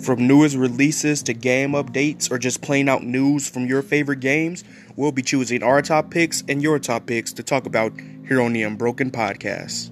From newest releases to game updates or just plain out news from your favorite games, we'll be choosing our top picks and your top picks to talk about here on the Unbroken Podcast.